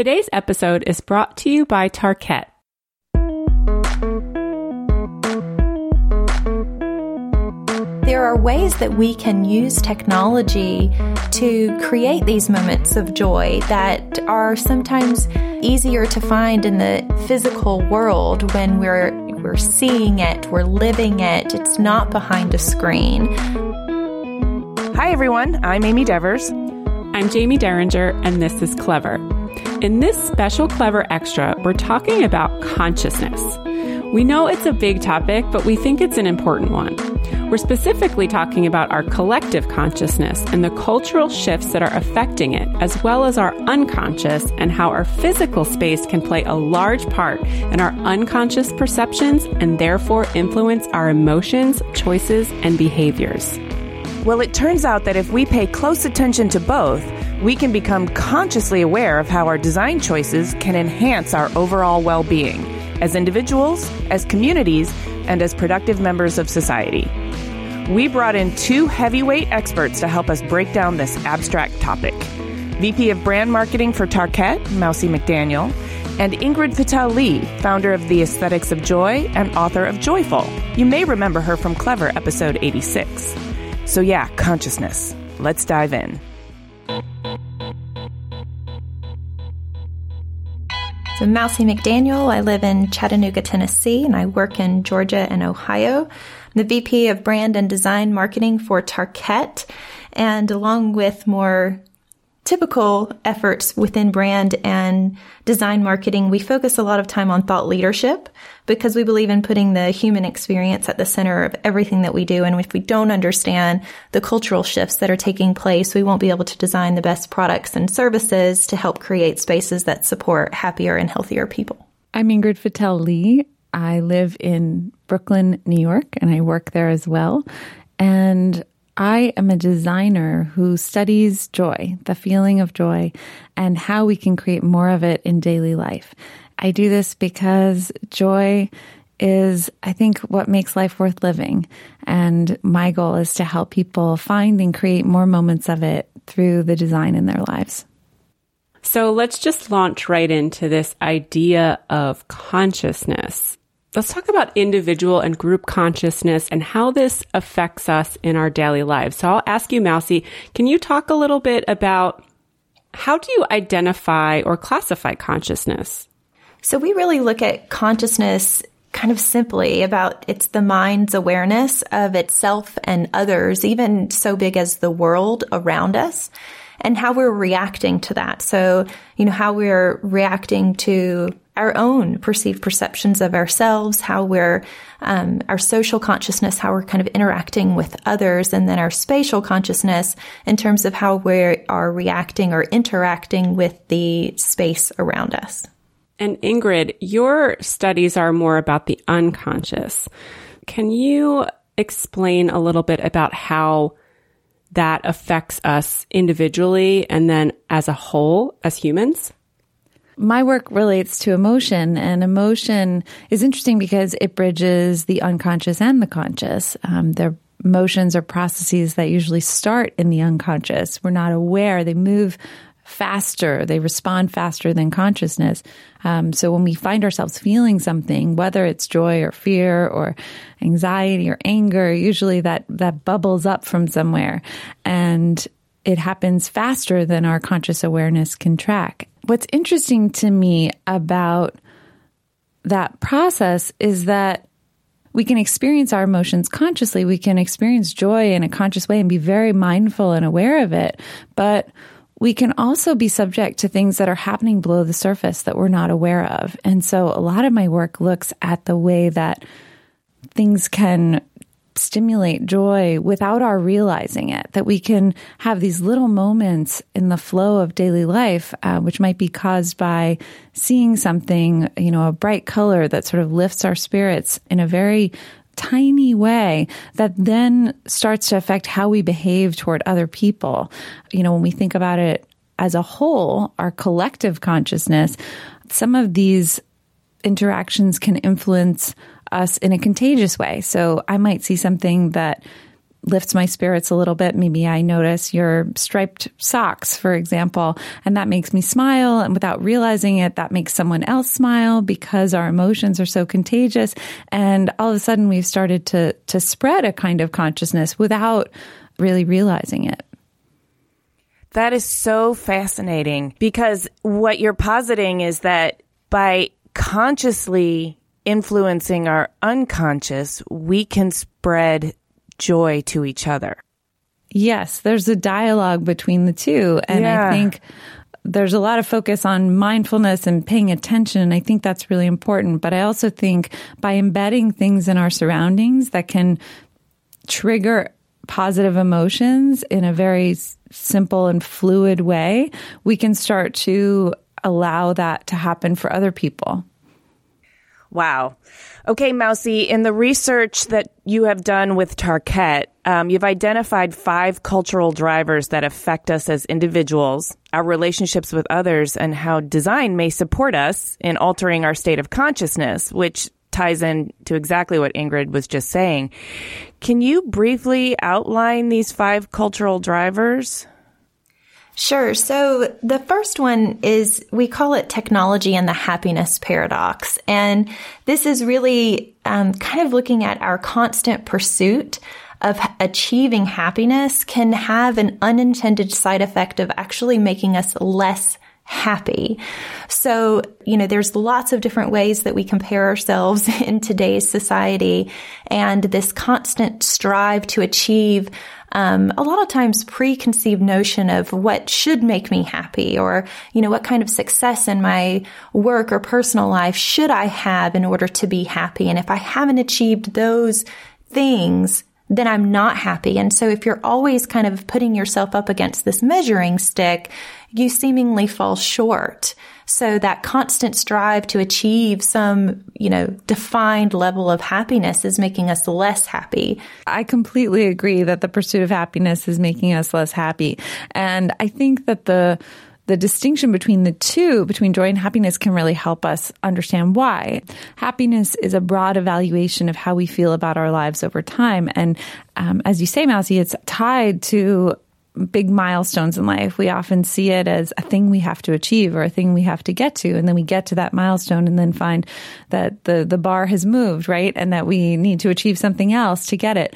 Today's episode is brought to you by Tarkett. There are ways that we can use technology to create these moments of joy that are sometimes easier to find in the physical world when we're we're seeing it, we're living it. It's not behind a screen. Hi everyone, I'm Amy Devers. I'm Jaime Derringer and this is Clever. In this special Clever Extra, we're talking about consciousness. We know it's a big topic, but we think it's an important one. We're specifically talking about our collective consciousness and the cultural shifts that are affecting it, as well as our unconscious and how our physical space can play a large part in our unconscious perceptions and therefore influence our emotions, choices, and behaviors. Well, it turns out that if we pay close attention to both, we can become consciously aware of how our design choices can enhance our overall well being as individuals, as communities, and as productive members of society. We brought in two heavyweight experts to help us break down this abstract topic VP of Brand Marketing for Tarkett, Mausi McDaniel, and Ingrid Fetell Lee, founder of The Aesthetics of Joy and author of Joyful. You may remember her from Clever, episode 86. So, yeah, consciousness. Let's dive in. So, Mausi McDaniel, I live in Chattanooga, Tennessee, and I work in Georgia and Ohio. I'm the VP of Brand and Design Marketing for Tarkett, and along with more typical efforts within brand and design marketing, we focus a lot of time on thought leadership because we believe in putting the human experience at the center of everything that we do. And if we don't understand the cultural shifts that are taking place, we won't be able to design the best products and services to help create spaces that support happier and healthier people. I'm Ingrid Fetell Lee. I live in Brooklyn, New York, and I work there as well. And I am a designer who studies joy, the feeling of joy, and how we can create more of it in daily life. I do this because joy is, I think, what makes life worth living. And my goal is to help people find and create more moments of it through the design in their lives. So let's just launch right into this idea of consciousness. Let's talk about individual and group consciousness and how this affects us in our daily lives. So I'll ask you, Mausi, can you talk a little bit about how do you identify or classify consciousness? So we really look at consciousness kind of simply about it's the mind's awareness of itself and others, even so big as the world around us and how we're reacting to that. So, you know, how we're reacting to our own perceived perceptions of ourselves, how we're, um, our social consciousness, how we're kind of interacting with others, and then our spatial consciousness in terms of how we are reacting or interacting with the space around us. And Ingrid, your studies are more about the unconscious. Can you explain a little bit about how that affects us individually and then as a whole as humans? My work relates to emotion, and emotion is interesting because it bridges the unconscious and the conscious. Um, they're emotions or processes that usually start in the unconscious. We're not aware, they move faster, they respond faster than consciousness. Um, so when we find ourselves feeling something, whether it's joy or fear or anxiety or anger, usually that, that bubbles up from somewhere. And it happens faster than our conscious awareness can track. What's interesting to me about that process is that we can experience our emotions consciously. We can experience joy in a conscious way and be very mindful and aware of it. But we can also be subject to things that are happening below the surface that we're not aware of. And so a lot of my work looks at the way that things can stimulate joy without our realizing it, that we can have these little moments in the flow of daily life, uh, which might be caused by seeing something, you know, a bright color that sort of lifts our spirits in a very tiny way that then starts to affect how we behave toward other people. You know, when we think about it as a whole, our collective consciousness, some of these interactions can influence us in a contagious way. So I might see something that lifts my spirits a little bit. Maybe I notice your striped socks, for example, and that makes me smile. And without realizing it, that makes someone else smile because our emotions are so contagious. And all of a sudden we've started to, to spread a kind of consciousness without really realizing it. That is so fascinating because what you're positing is that by consciously influencing our unconscious, we can spread joy to each other. Yes, there's a dialogue between the two. And yeah. I think there's a lot of focus on mindfulness and paying attention. I think that's really important. But I also think by embedding things in our surroundings that can trigger positive emotions in a very simple and fluid way, we can start to allow that to happen for other people. Wow. Okay, Mausi, in the research that you have done with Tarkett, um, you've identified five cultural drivers that affect us as individuals, our relationships with others, and how design may support us in altering our state of consciousness, which ties in to exactly what Ingrid was just saying. Can you briefly outline these five cultural drivers? Sure. So the first one is we call it technology and the happiness paradox. And this is really um, kind of looking at our constant pursuit of achieving happiness can have an unintended side effect of actually making us less happy. So, you know, there's lots of different ways that we compare ourselves in today's society and this constant strive to achieve um, a lot of times preconceived notion of what should make me happy or, you know, what kind of success in my work or personal life should I have in order to be happy? And if I haven't achieved those things, then I'm not happy. And so if you're always kind of putting yourself up against this measuring stick, you seemingly fall short. So that constant strive to achieve some, you know, defined level of happiness is making us less happy. I completely agree that the pursuit of happiness is making us less happy. And I think that the the distinction between the two, between joy and happiness, can really help us understand why. Happiness is a broad evaluation of how we feel about our lives over time. And um, as you say, Mausi, it's tied to big milestones in life. We often see it as a thing we have to achieve or a thing we have to get to. And then we get to that milestone and then find that the, the bar has moved, right? And that we need to achieve something else to get it.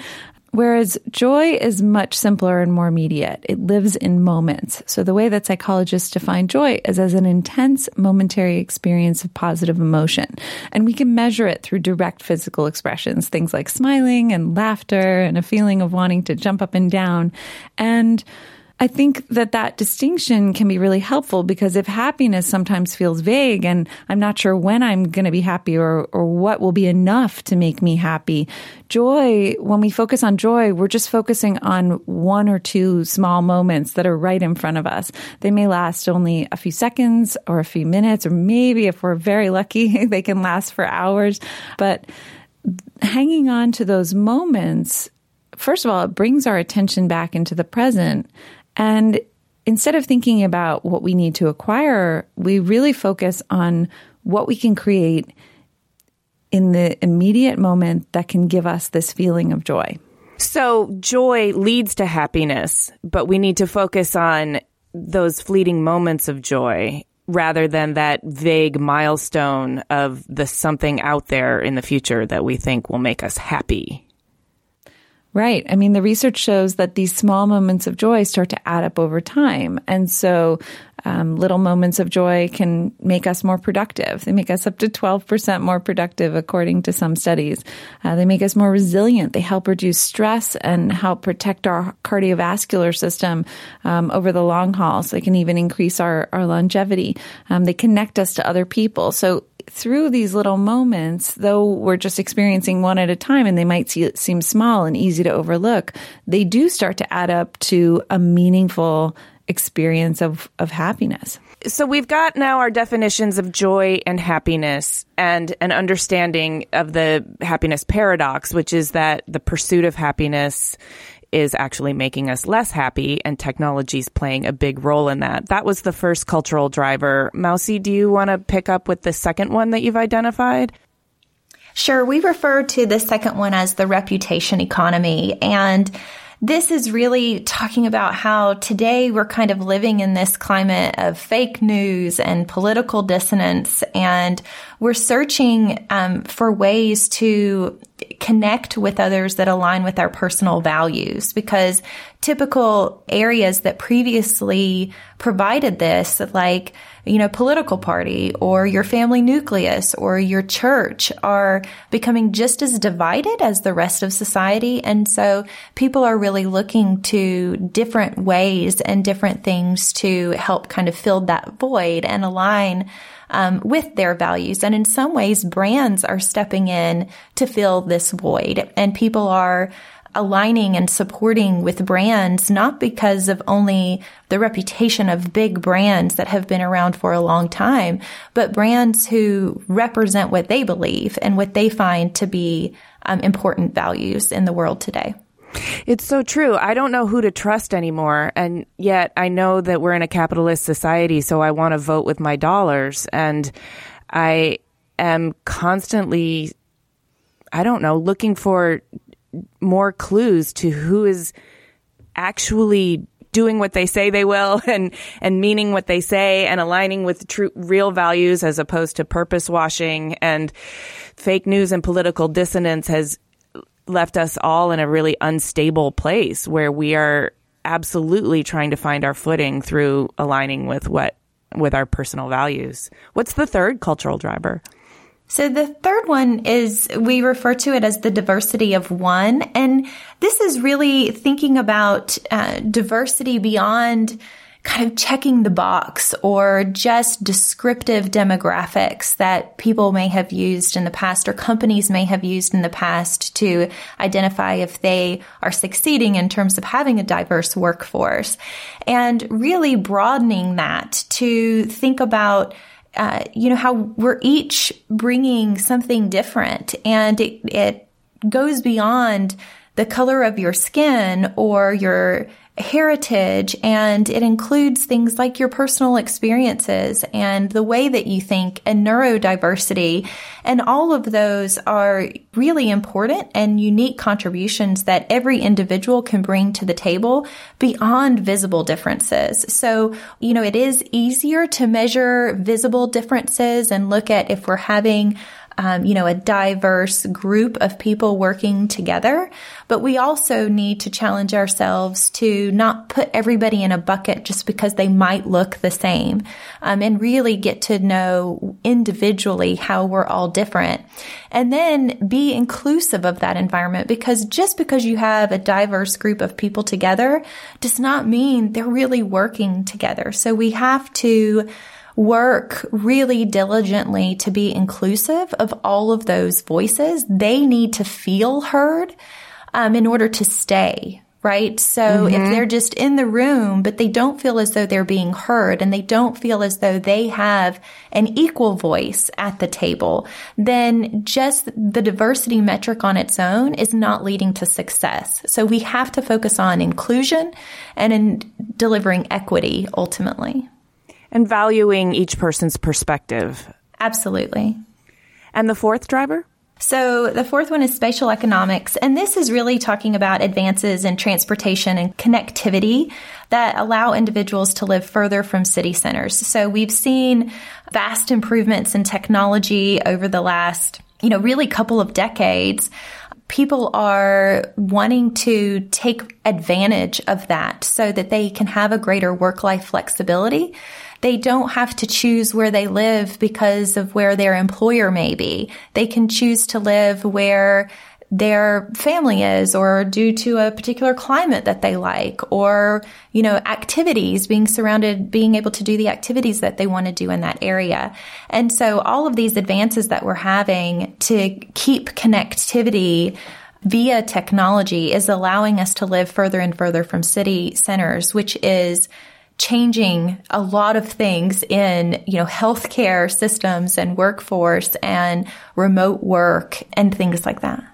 Whereas joy is much simpler and more immediate. It lives in moments. So the way that psychologists define joy is as an intense momentary experience of positive emotion. And we can measure it through direct physical expressions, things like smiling and laughter and a feeling of wanting to jump up and down. And I think that that distinction can be really helpful because if happiness sometimes feels vague and I'm not sure when I'm going to be happy or, or what will be enough to make me happy, joy, when we focus on joy, we're just focusing on one or two small moments that are right in front of us. They may last only a few seconds or a few minutes, or maybe if we're very lucky, they can last for hours. But hanging on to those moments first of all, it brings our attention back into the present and instead of thinking about what we need to acquire, we really focus on what we can create in the immediate moment that can give us this feeling of joy. So, joy leads to happiness, but we need to focus on those fleeting moments of joy rather than that vague milestone of the something out there in the future that we think will make us happy. Right. I mean, the research shows that these small moments of joy start to add up over time. And so, um, little moments of joy can make us more productive. They make us up to 12% more productive, according to some studies. Uh, they make us more resilient. They help reduce stress and help protect our cardiovascular system um, over the long haul. So they can even increase our, our longevity. Um, they connect us to other people. So through these little moments, though we're just experiencing one at a time and they might see, seem small and easy to overlook, they do start to add up to a meaningful experience of, of happiness. So we've got now our definitions of joy and happiness and an understanding of the happiness paradox, which is that the pursuit of happiness is actually making us less happy and technology is playing a big role in that. That was the first cultural driver. Mausi, do you want to pick up with the second one that you've identified? Sure. We refer to the second one as the reputation economy. And this is really talking about how today we're kind of living in this climate of fake news and political dissonance, and we're searching um, for ways to connect with others that align with our personal values because typical areas that previously provided this, like you know, political party or your family nucleus or your church are becoming just as divided as the rest of society. And so people are really looking to different ways and different things to help kind of fill that void and align um, with their values. And in some ways, brands are stepping in to fill this void and people are aligning and supporting with brands, not because of only the reputation of big brands that have been around for a long time, but brands who represent what they believe and what they find to be um, important values in the world today. It's so true. I don't know who to trust anymore. And yet I know that we're in a capitalist society, so I want to vote with my dollars. And I am constantly, I don't know, looking for more clues to who is actually doing what they say they will and and meaning what they say and aligning with true real values as opposed to purpose washing and fake news and political dissonance has left us all in a really unstable place where we are absolutely trying to find our footing through aligning with what with our personal values. What's the third cultural driver? So the third one is we refer to it as the diversity of one. And this is really thinking about uh, diversity beyond kind of checking the box or just descriptive demographics that people may have used in the past or companies may have used in the past to identify if they are succeeding in terms of having a diverse workforce. And really broadening that to think about uh, you know, how we're each bringing something different. And it, it goes beyond the color of your skin or your heritage and it includes things like your personal experiences and the way that you think and neurodiversity. And all of those are really important and unique contributions that every individual can bring to the table beyond visible differences. So, you know, it is easier to measure visible differences and look at if we're having um, you know, a diverse group of people working together. But we also need to challenge ourselves to not put everybody in a bucket just because they might look the same, um, and really get to know individually how we're all different. And then be inclusive of that environment because just because you have a diverse group of people together does not mean they're really working together. So we have to work really diligently to be inclusive of all of those voices. They need to feel heard um, in order to stay. Right. So mm-hmm. if they're just in the room, but they don't feel as though they're being heard and they don't feel as though they have an equal voice at the table, then just the diversity metric on its own is not leading to success. So we have to focus on inclusion and in delivering equity ultimately and valuing each person's perspective. Absolutely. And the fourth driver? So the fourth one is spatial economics. And this is really talking about advances in transportation and connectivity that allow individuals to live further from city centers. So we've seen vast improvements in technology over the last, you know, really couple of decades people are wanting to take advantage of that so that they can have a greater work life flexibility they don't have to choose where they live because of where their employer may be. They can choose to live where their family is or due to a particular climate that they like or, you know, activities, being surrounded, being able to do the activities that they want to do in that area. And so all of these advances that we're having to keep connectivity via technology is allowing us to live further and further from city centers, which is changing a lot of things in, you know, healthcare systems and workforce and remote work and things like that.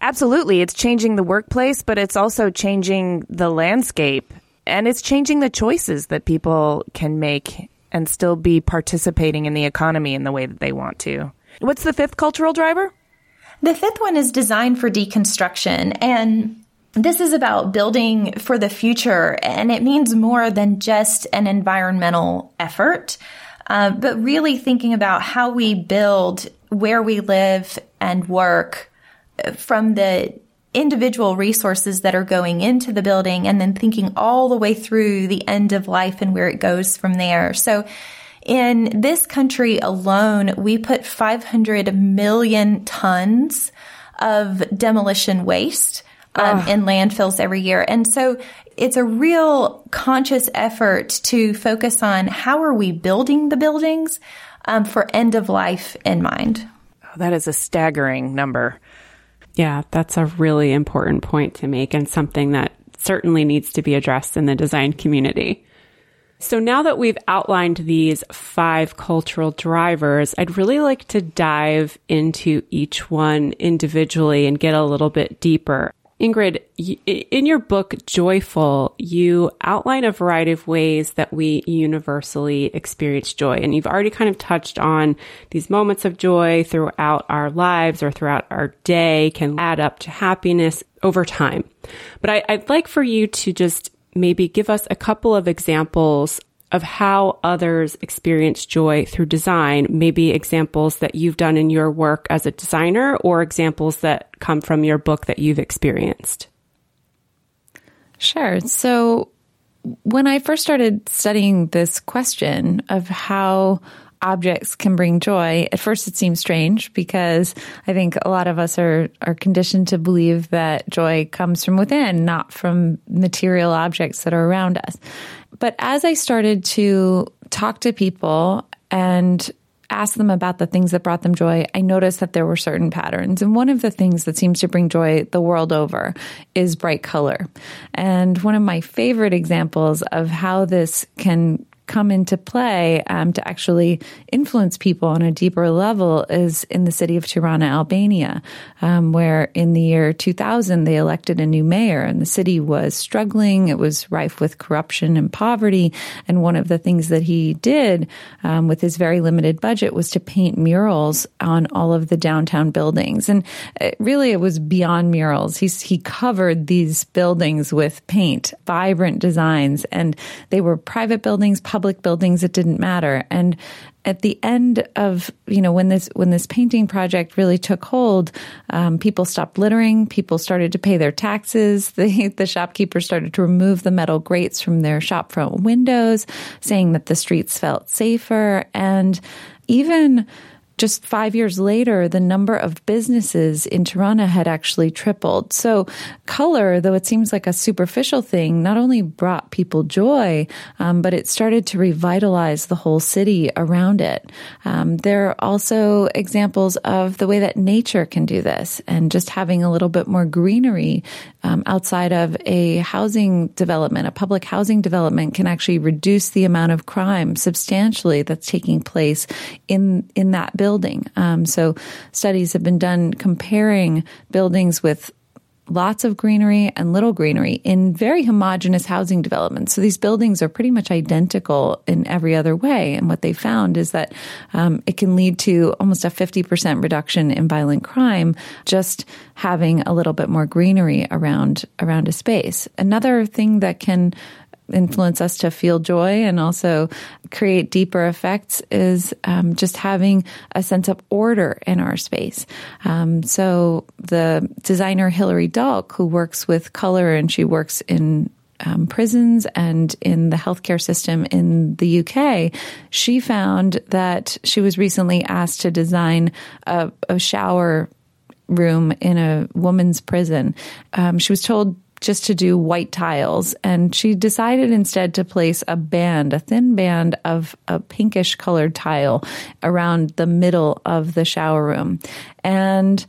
Absolutely. It's changing the workplace, but it's also changing the landscape and it's changing the choices that people can make and still be participating in the economy in the way that they want to. What's the fifth cultural driver? The fifth one is design for deconstruction. And this is about building for the future, and it means more than just an environmental effort, uh, but really thinking about how we build where we live and work from the individual resources that are going into the building and then thinking all the way through the end of life and where it goes from there. So in this country alone, we put 500 million tons of demolition waste um, in landfills every year. And so it's a real conscious effort to focus on how are we building the buildings um, for end of life in mind. Oh, that is a staggering number. Yeah, that's a really important point to make and something that certainly needs to be addressed in the design community. So now that we've outlined these five cultural drivers, I'd really like to dive into each one individually and get a little bit deeper. Ingrid, in your book, Joyful, you outline a variety of ways that we universally experience joy. And you've already kind of touched on these moments of joy throughout our lives or throughout our day can add up to happiness over time. But I, would like for you to just maybe give us a couple of examples of how others experience joy through design, maybe examples that you've done in your work as a designer or examples that come from your book that you've experienced. Sure. So when I first started studying this question of how objects can bring joy, at first it seemed strange because I think a lot of us are, are conditioned to believe that joy comes from within, not from material objects that are around us. But as I started to talk to people and ask them about the things that brought them joy, I noticed that there were certain patterns. And one of the things that seems to bring joy the world over is bright color. And one of my favorite examples of how this can come into play um, to actually influence people on a deeper level is in the city of Tirana, Albania, um, where in the year 2000 they elected a new mayor and the city was struggling. It was rife with corruption and poverty. And one of the things that he did um, with his very limited budget was to paint murals on all of the downtown buildings. And it, uh, really, it was beyond murals. He's, he covered these buildings with paint, vibrant designs, and they were private buildings, buildings, it didn't matter. And at the end of you know when this when this painting project really took hold, um, people stopped littering. People started to pay their taxes. The the shopkeepers started to remove the metal grates from their shop front windows, saying that the streets felt safer and even just five years later, the number of businesses in Tirana had actually tripled. So color, though it seems like a superficial thing, not only brought people joy, um, but it started to revitalize the whole city around it. Um, there are also examples of the way that nature can do this and just having a little bit more greenery um, outside of a housing development, a public housing development can actually reduce the amount of crime substantially that's taking place in, in that building. Um, so studies have been done comparing buildings with lots of greenery and little greenery in very homogenous housing developments. So these buildings are pretty much identical in every other way. And what they found is that um, it can lead to almost a 50% reduction in violent crime just having a little bit more greenery around around a space. Another thing that can influence us to feel joy and also create deeper effects is um, just having a sense of order in our space. Um, so the designer Hilary Dalke, who works with color and she works in um, prisons and in the healthcare system in the UK, she found that she was recently asked to design a, a shower room in a woman's prison. Um, she was told just to do white tiles. And she decided instead to place a band, a thin band of a pinkish colored tile around the middle of the shower room. And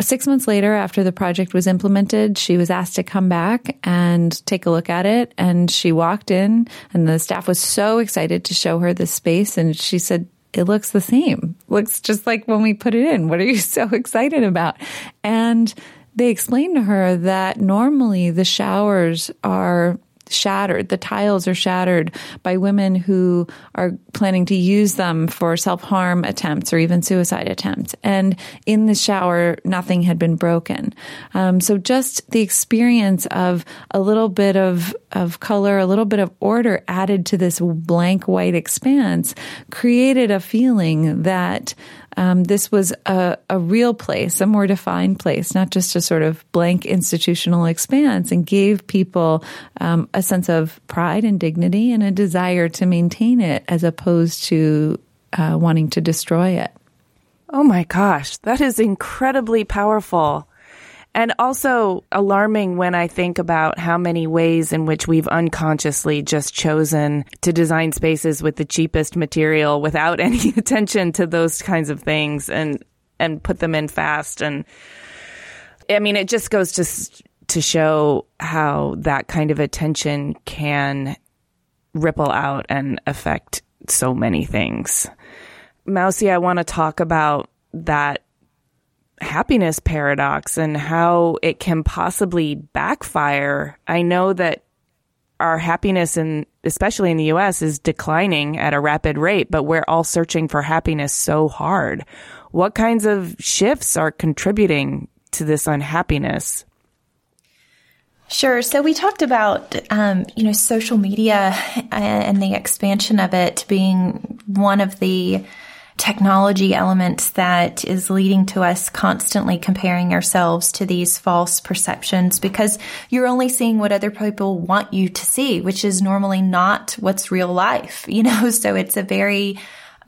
six months later, after the project was implemented, she was asked to come back and take a look at it. And she walked in, and the staff was so excited to show her the space. And she said, it looks the same. Looks just like when we put it in. What are you so excited about? And they explained to her that normally the showers are shattered. The tiles are shattered by women who are planning to use them for self harm attempts or even suicide attempts. And in the shower, nothing had been broken. Um, so just the experience of a little bit of, of color, a little bit of order added to this blank white expanse created a feeling that um, this was a, a real place, a more defined place, not just a sort of blank institutional expanse, and gave people um, a sense of pride and dignity and a desire to maintain it as opposed to uh, wanting to destroy it. Oh my gosh, that is incredibly powerful. And also alarming when I think about how many ways in which we've unconsciously just chosen to design spaces with the cheapest material without any attention to those kinds of things and, and put them in fast. And I mean, it just goes to, to show how that kind of attention can ripple out and affect so many things. Mausi, I want to talk about that happiness paradox and how it can possibly backfire. I know that our happiness in especially in the US is declining at a rapid rate, but we're all searching for happiness so hard. What kinds of shifts are contributing to this unhappiness? Sure. So we talked about, um, you know, social media and the expansion of it being one of the technology element that is leading to us constantly comparing ourselves to these false perceptions because you're only seeing what other people want you to see, which is normally not what's real life, you know? So it's a very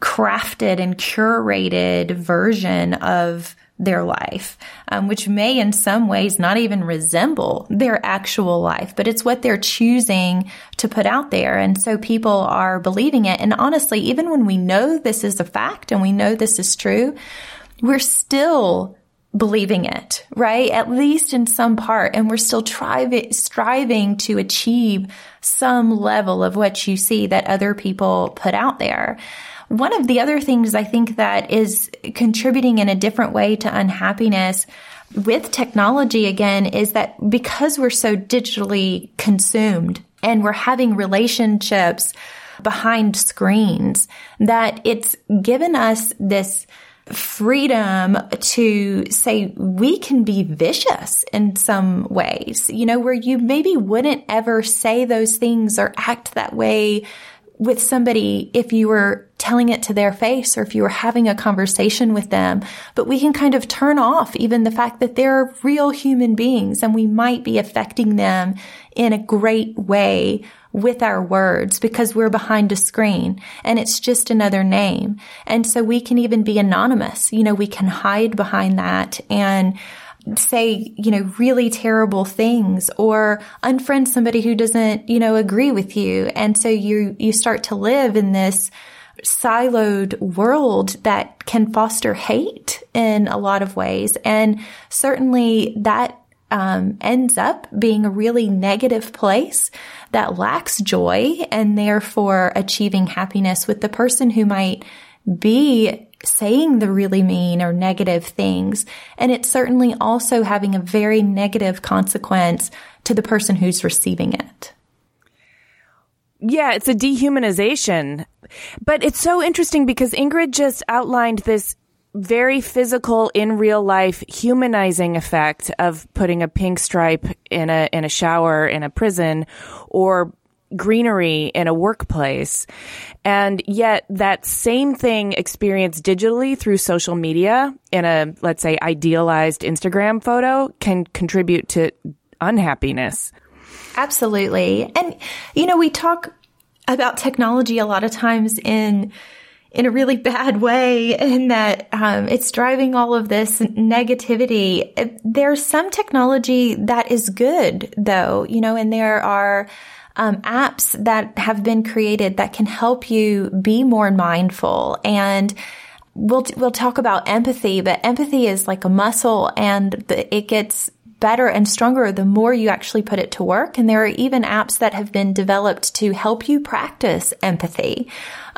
crafted and curated version of their life, um, which may in some ways not even resemble their actual life, but it's what they're choosing to put out there. And so people are believing it. And honestly, even when we know this is a fact and we know this is true, we're still believing it, right? At least in some part. And we're still tri- striving to achieve some level of what you see that other people put out there. One of the other things I think that is contributing in a different way to unhappiness with technology again is that because we're so digitally consumed and we're having relationships behind screens, that it's given us this freedom to say we can be vicious in some ways, you know, where you maybe wouldn't ever say those things or act that way with somebody if you were telling it to their face or if you were having a conversation with them. But we can kind of turn off even the fact that they're real human beings and we might be affecting them in a great way with our words because we're behind a screen and it's just another name. And so we can even be anonymous. You know, we can hide behind that and say, you know, really terrible things or unfriend somebody who doesn't, you know, agree with you. And so you, you start to live in this siloed world that can foster hate in a lot of ways. And certainly that um, ends up being a really negative place that lacks joy and therefore achieving happiness with the person who might be saying the really mean or negative things. And it's certainly also having a very negative consequence to the person who's receiving it. Yeah, it's a dehumanization. But it's so interesting because Ingrid just outlined this very physical in real life humanizing effect of putting a pink stripe in a in a shower in a prison or greenery in a workplace. And yet that same thing experienced digitally through social media in a, let's say, idealized Instagram photo can contribute to unhappiness. Absolutely. And, you know, we talk about technology a lot of times in, in a really bad way in that um, it's driving all of this negativity. There's some technology that is good though, you know, and there are um, apps that have been created that can help you be more mindful. And we'll we'll talk about empathy but empathy is like a muscle and the, it gets better and stronger the more you actually put it to work. And there are even apps that have been developed to help you practice empathy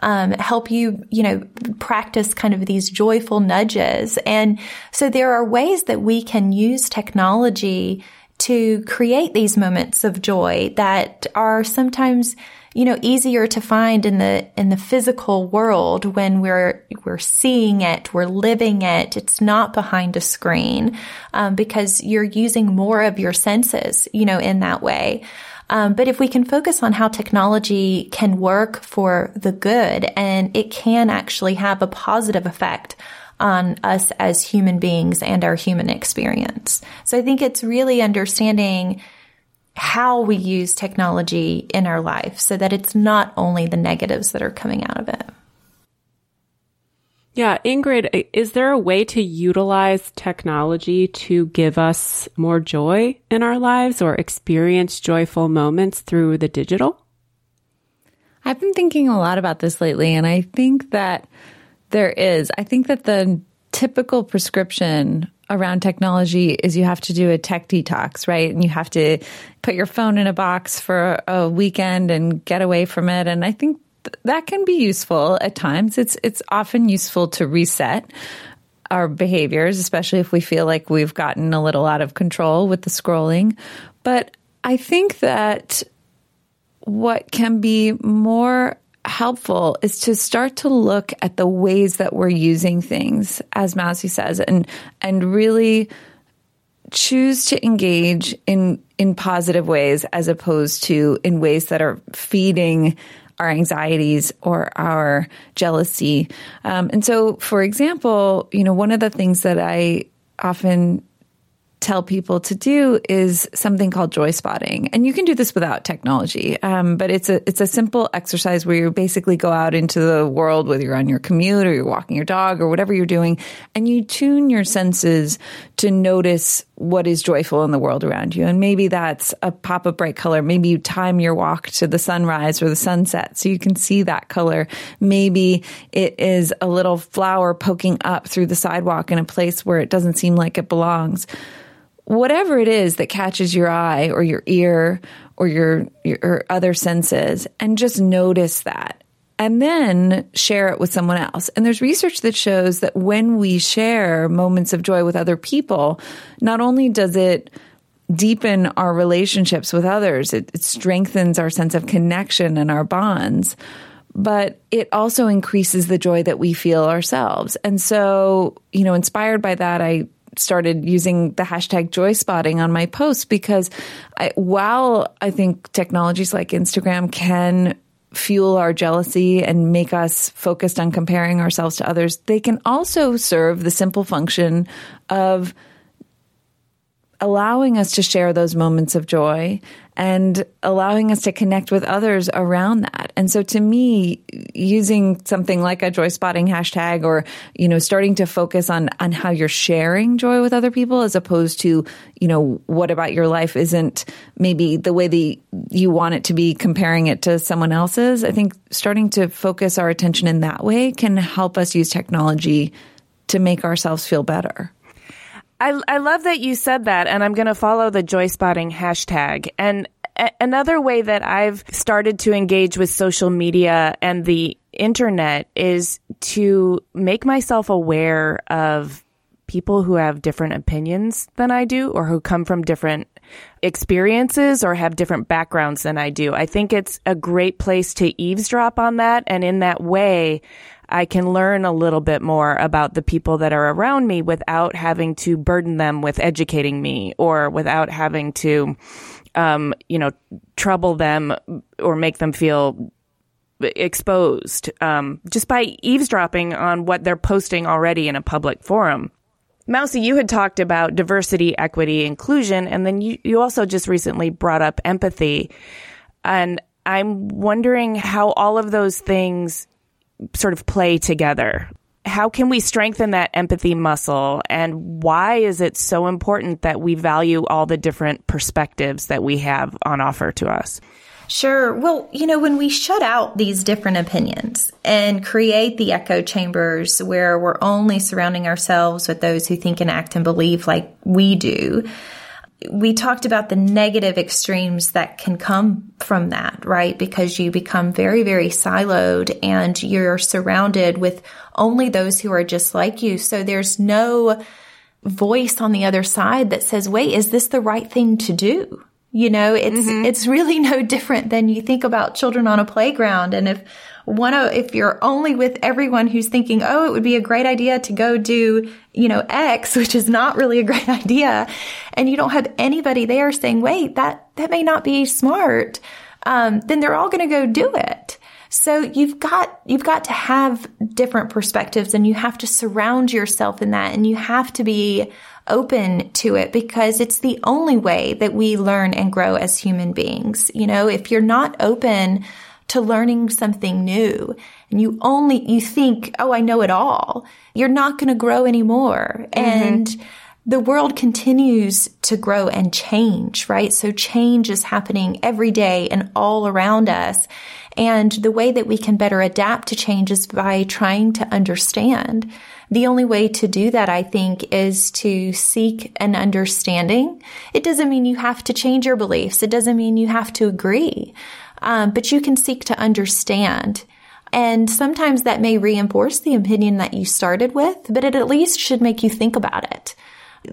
um, help you you know practice kind of these joyful nudges. And so there are ways that we can use technology to create these moments of joy that are sometimes you know easier to find in the in the physical world when we're we're seeing it we're living it. It's not behind a screen um, because you're using more of your senses you know in that way. Um, but if we can focus on how technology can work for the good and it can actually have a positive effect on us as human beings and our human experience. So I think it's really understanding how we use technology in our life so that it's not only the negatives that are coming out of it. Yeah, Ingrid, is there a way to utilize technology to give us more joy in our lives or experience joyful moments through the digital? I've been thinking a lot about this lately, and I think that there is. I think that the typical prescription around technology is you have to do a tech detox, right? And you have to put your phone in a box for a weekend and get away from it. And I think th- that can be useful at times. It's it's often useful to reset our behaviors, especially if we feel like we've gotten a little out of control with the scrolling. But I think that what can be more helpful is to start to look at the ways that we're using things, as Mausi says, and and really choose to engage in in positive ways as opposed to in ways that are feeding our anxieties or our jealousy. Um, and so, for example, you know, one of the things that I often tell people to do is something called joy spotting, and you can do this without technology. Um, but it's a it's a simple exercise where you basically go out into the world, whether you're on your commute or you're walking your dog or whatever you're doing, and you tune your senses to notice what is joyful in the world around you. And maybe that's a pop of bright color. Maybe you time your walk to the sunrise or the sunset so you can see that color. Maybe it is a little flower poking up through the sidewalk in a place where it doesn't seem like it belongs whatever it is that catches your eye or your ear or your, your other senses and just notice that and then share it with someone else. And there's research that shows that when we share moments of joy with other people, not only does it deepen our relationships with others, it, it strengthens our sense of connection and our bonds, but it also increases the joy that we feel ourselves. And so, you know, inspired by that, I started using the hashtag joy spotting on my posts because I, while I think technologies like Instagram can fuel our jealousy and make us focused on comparing ourselves to others, they can also serve the simple function of allowing us to share those moments of joy and allowing us to connect with others around that. And so to me, using something like a joy spotting hashtag or, you know, starting to focus on, on how you're sharing joy with other people as opposed to, you know, what about your life isn't maybe the way that you want it to be comparing it to someone else's. I think starting to focus our attention in that way can help us use technology to make ourselves feel better. I, I love that you said that, and I'm going to follow the joy spotting hashtag. And a- another way that I've started to engage with social media and the internet is to make myself aware of people who have different opinions than I do or who come from different experiences or have different backgrounds than I do. I think it's a great place to eavesdrop on that. And in that way, I can learn a little bit more about the people that are around me without having to burden them with educating me or without having to, um, you know, trouble them or make them feel exposed um, just by eavesdropping on what they're posting already in a public forum. Mausi, you had talked about diversity, equity, inclusion, and then you, you also just recently brought up empathy. And I'm wondering how all of those things sort of play together. How can we strengthen that empathy muscle? And why is it so important that we value all the different perspectives that we have on offer to us? Sure. Well, you know, when we shut out these different opinions and create the echo chambers where we're only surrounding ourselves with those who think and act and believe like we do, we talked about the negative extremes that can come from that, right? Because you become very, very siloed and you're surrounded with only those who are just like you. So there's no voice on the other side that says, wait, is this the right thing to do? You know, it's, mm-hmm. it's really no different than you think about children on a playground. And if one of, if you're only with everyone who's thinking, oh, it would be a great idea to go do, you know, X, which is not really a great idea. And you don't have anybody there saying, wait, that, that may not be smart. Um, then they're all going to go do it. So you've got, you've got to have different perspectives and you have to surround yourself in that and you have to be open to it because it's the only way that we learn and grow as human beings. You know, if you're not open to learning something new and you only, you think, oh, I know it all, you're not going to grow anymore. Mm-hmm. And the world continues to grow and change, right? So change is happening every day and all around us. And the way that we can better adapt to change is by trying to understand. The only way to do that, I think, is to seek an understanding. It doesn't mean you have to change your beliefs. It doesn't mean you have to agree. Um, but you can seek to understand. And sometimes that may reinforce the opinion that you started with, but it at least should make you think about it.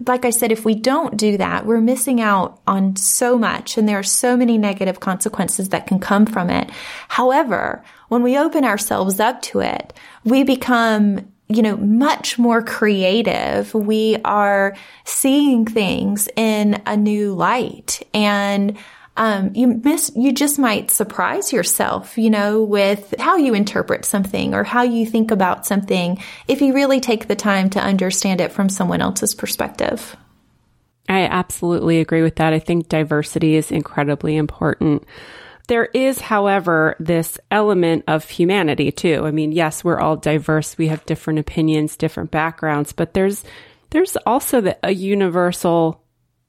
Like I said, if we don't do that, we're missing out on so much and there are so many negative consequences that can come from it. However, when we open ourselves up to it, we become you know, much more creative. We are seeing things in a new light and um, you miss, you just might surprise yourself, you know, with how you interpret something or how you think about something if you really take the time to understand it from someone else's perspective. I absolutely agree with that. I think diversity is incredibly important. There is, however, this element of humanity too. I mean, yes, we're all diverse. We have different opinions, different backgrounds, but there's, there's also the, a universal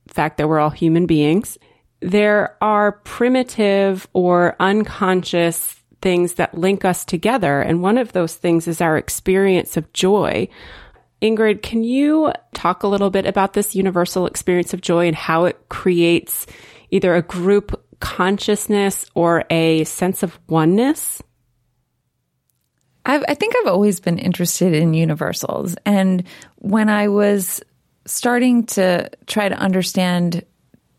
fact that we're all human beings. There are primitive or unconscious things that link us together. And one of those things is our experience of joy. Ingrid, can you talk a little bit about this universal experience of joy and how it creates either a group consciousness or a sense of oneness? I've, I think I've always been interested in universals. And when I was starting to try to understand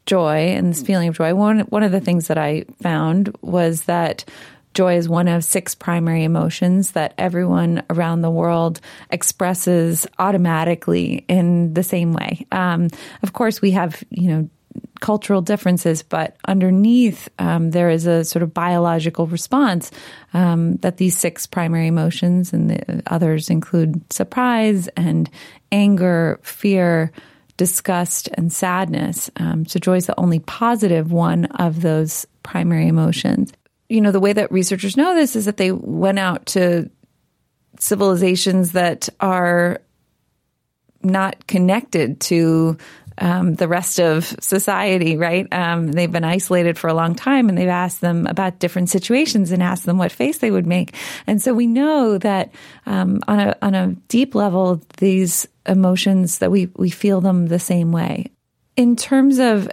joy and this feeling of joy, one, one of the things that I found was that joy is one of six primary emotions that everyone around the world expresses automatically in the same way. Um, of course, we have, you know, cultural differences, but underneath um, there is a sort of biological response um, that these six primary emotions and the others include surprise and anger, fear, disgust, and sadness. Um, so joy is the only positive one of those primary emotions. You know, the way that researchers know this is that they went out to civilizations that are not connected to um, the rest of society, right? Um, they've been isolated for a long time and they've asked them about different situations and asked them what face they would make. And so we know that um, on a on a deep level, these emotions that we we feel them the same way. In terms of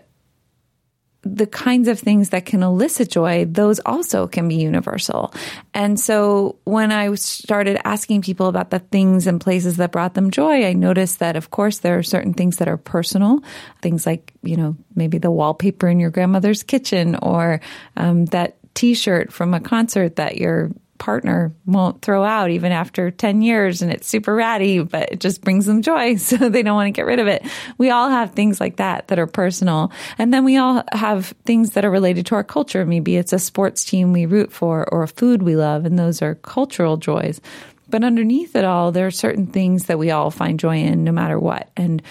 the kinds of things that can elicit joy, those also can be universal. And so when I started asking people about the things and places that brought them joy, I noticed that, of course, there are certain things that are personal, things like, you know, maybe the wallpaper in your grandmother's kitchen or um, that t-shirt from a concert that you're partner won't throw out even after 10 years and it's super ratty, but it just brings them joy. So they don't want to get rid of it. We all have things like that that are personal. And then we all have things that are related to our culture. Maybe it's a sports team we root for or a food we love, and those are cultural joys. But underneath it all, there are certain things that we all find joy in no matter what. And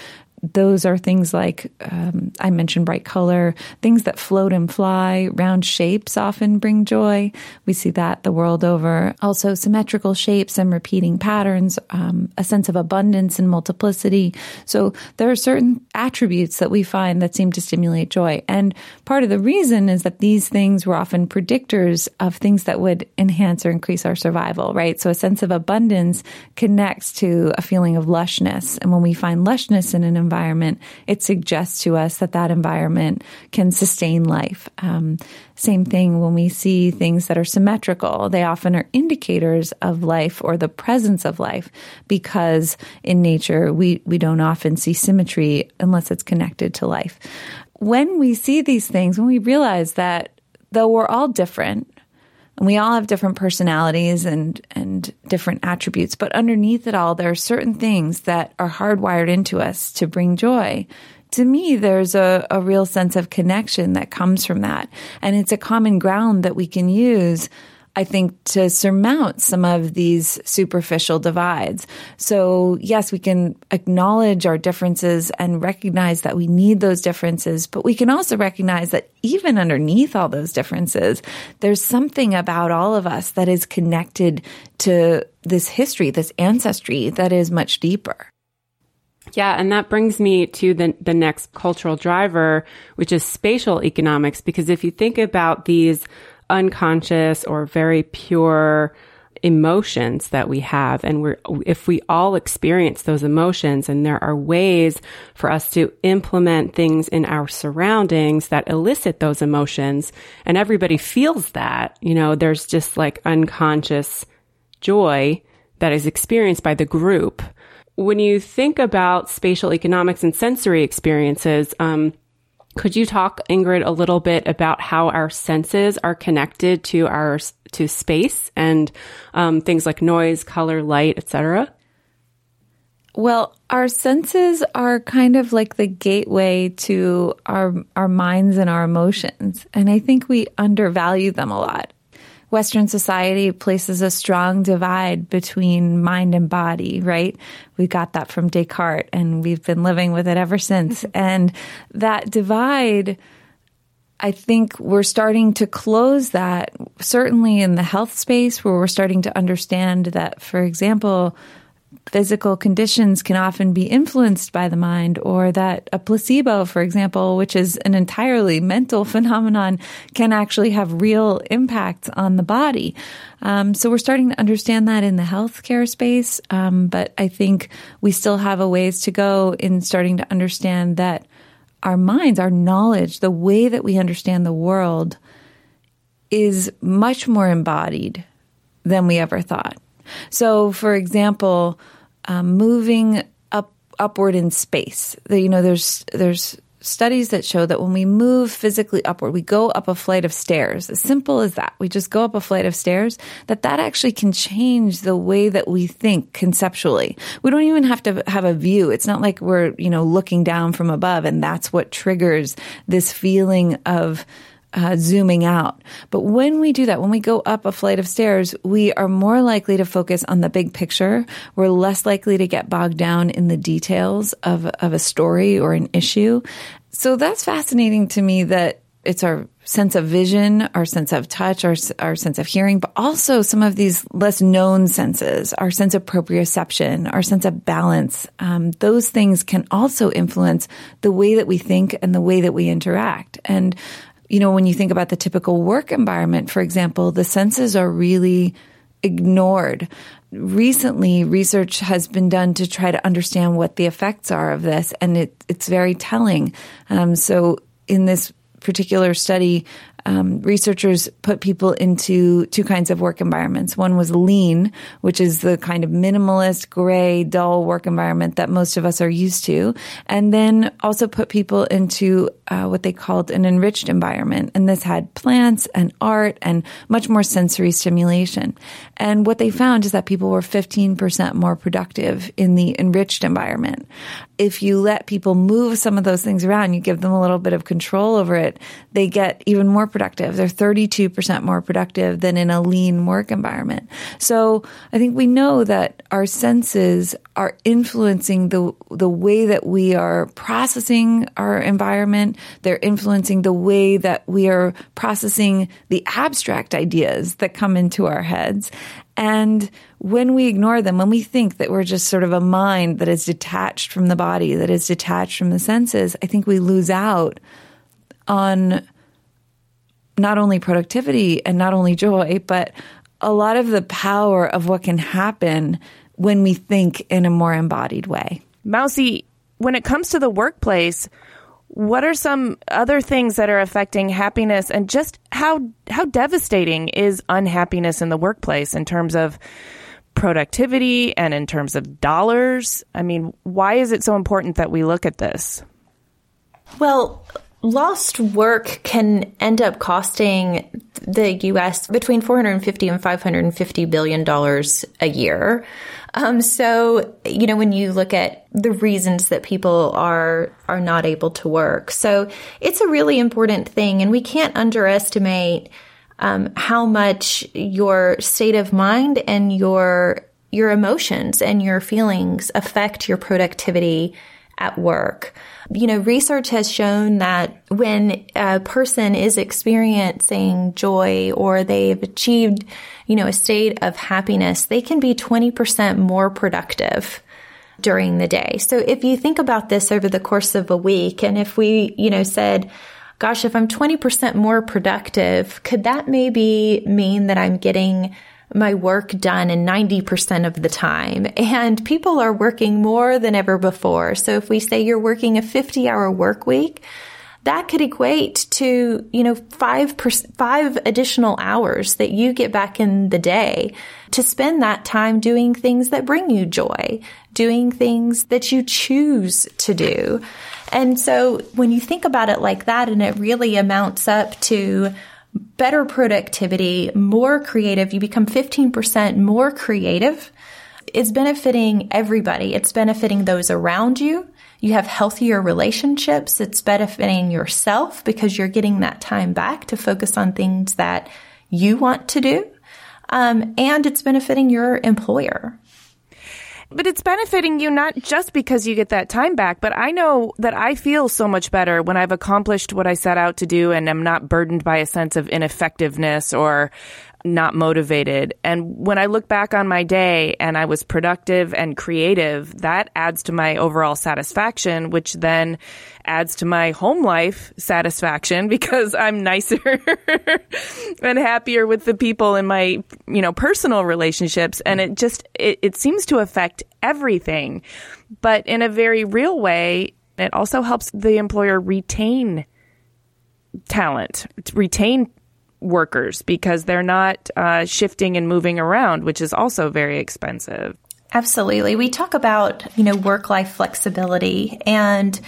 those are things like um, I mentioned bright color, things that float and fly, round shapes often bring joy. We see that the world over. Also, symmetrical shapes and repeating patterns, um, a sense of abundance and multiplicity. So, there are certain attributes that we find that seem to stimulate joy. And part of the reason is that these things were often predictors of things that would enhance or increase our survival, right? So, a sense of abundance connects to a feeling of lushness. And when we find lushness in an environment, environment, it suggests to us that that environment can sustain life. Um, same thing when we see things that are symmetrical. They often are indicators of life or the presence of life because in nature we, we don't often see symmetry unless it's connected to life. When we see these things, when we realize that though we're all different, and we all have different personalities and, and different attributes, but underneath it all, there are certain things that are hardwired into us to bring joy. To me, there's a, a real sense of connection that comes from that. And it's a common ground that we can use I think, to surmount some of these superficial divides. So, yes, we can acknowledge our differences and recognize that we need those differences, but we can also recognize that even underneath all those differences, there's something about all of us that is connected to this history, this ancestry that is much deeper. Yeah, and that brings me to the the next cultural driver, which is spatial economics because if you think about these unconscious or very pure emotions that we have. And we're if we all experience those emotions and there are ways for us to implement things in our surroundings that elicit those emotions and everybody feels that you know there's just like unconscious joy that is experienced by the group. When you think about spatial economics and sensory experiences um, could you talk, Ingrid, a little bit about how our senses are connected to our to space and um, things like noise, color, light, etc.? Well, our senses are kind of like the gateway to our our minds and our emotions, and I think we undervalue them a lot. Western society places a strong divide between mind and body, right? We got that from Descartes and we've been living with it ever since. Mm-hmm. and that divide, I think we're starting to close that, certainly in the health space where we're starting to understand that, for example, physical conditions can often be influenced by the mind, or that a placebo, for example, which is an entirely mental phenomenon, can actually have real impacts on the body. Um, so we're starting to understand that in the healthcare space, um, but I think we still have a ways to go in starting to understand that our minds, our knowledge, the way that we understand the world is much more embodied than we ever thought. So, for example, um, moving up upward in space, you know, there's there's studies that show that when we move physically upward, we go up a flight of stairs, as simple as that. We just go up a flight of stairs, that that actually can change the way that we think conceptually. We don't even have to have a view. It's not like we're, you know, looking down from above and that's what triggers this feeling of uh, zooming out. But when we do that, when we go up a flight of stairs, we are more likely to focus on the big picture. We're less likely to get bogged down in the details of, of a story or an issue. So that's fascinating to me that it's our sense of vision, our sense of touch, our, our sense of hearing, but also some of these less known senses, our sense of proprioception, our sense of balance. Um, those things can also influence the way that we think and the way that we interact. And you know, when you think about the typical work environment, for example, the senses are really ignored. Recently, research has been done to try to understand what the effects are of this, and it, it's very telling. Um, so, in this particular study, um, researchers put people into two kinds of work environments. One was lean, which is the kind of minimalist, gray, dull work environment that most of us are used to, and then also put people into uh, what they called an enriched environment. And this had plants and art and much more sensory stimulation. And what they found is that people were 15% more productive in the enriched environment. If you let people move some of those things around, you give them a little bit of control over it, they get even more productive. They're 32% more productive than in a lean work environment. So I think we know that our senses are influencing the, the way that we are processing our environment. They're influencing the way that we are processing the abstract ideas that come into our heads. And when we ignore them, when we think that we're just sort of a mind that is detached from the body, that is detached from the senses, I think we lose out on not only productivity and not only joy, but a lot of the power of what can happen when we think in a more embodied way. Mausi, when it comes to the workplace, what are some other things that are affecting happiness and just how how devastating is unhappiness in the workplace in terms of productivity and in terms of dollars? I mean, why is it so important that we look at this? Well, lost work can end up costing the US between 450 and 550 billion dollars a year. Um, so, you know, when you look at the reasons that people are are not able to work, so it's a really important thing, and we can't underestimate um, how much your state of mind and your your emotions and your feelings affect your productivity at work. You know, research has shown that when a person is experiencing joy or they've achieved, you know, a state of happiness, they can be 20% more productive during the day. So if you think about this over the course of a week, and if we, you know, said, gosh, if I'm 20% more productive, could that maybe mean that I'm getting my work done in 90% of the time. And people are working more than ever before. So if we say you're working a 50 hour work week, that could equate to, you know, five, per, five additional hours that you get back in the day to spend that time doing things that bring you joy, doing things that you choose to do. And so when you think about it like that and it really amounts up to better productivity, more creative. You become 15% more creative. It's benefiting everybody. It's benefiting those around you. You have healthier relationships. It's benefiting yourself because you're getting that time back to focus on things that you want to do. Um, and it's benefiting your employer. But it's benefiting you not just because you get that time back, but I know that I feel so much better when I've accomplished what I set out to do and am not burdened by a sense of ineffectiveness or not motivated. And when I look back on my day and I was productive and creative, that adds to my overall satisfaction, which then adds to my home life satisfaction because I'm nicer and happier with the people in my, you know, personal relationships. And it just, it, it seems to affect everything. But in a very real way, it also helps the employer retain talent, retain workers because they're not uh, shifting and moving around, which is also very expensive. Absolutely. We talk about, you know, work life flexibility and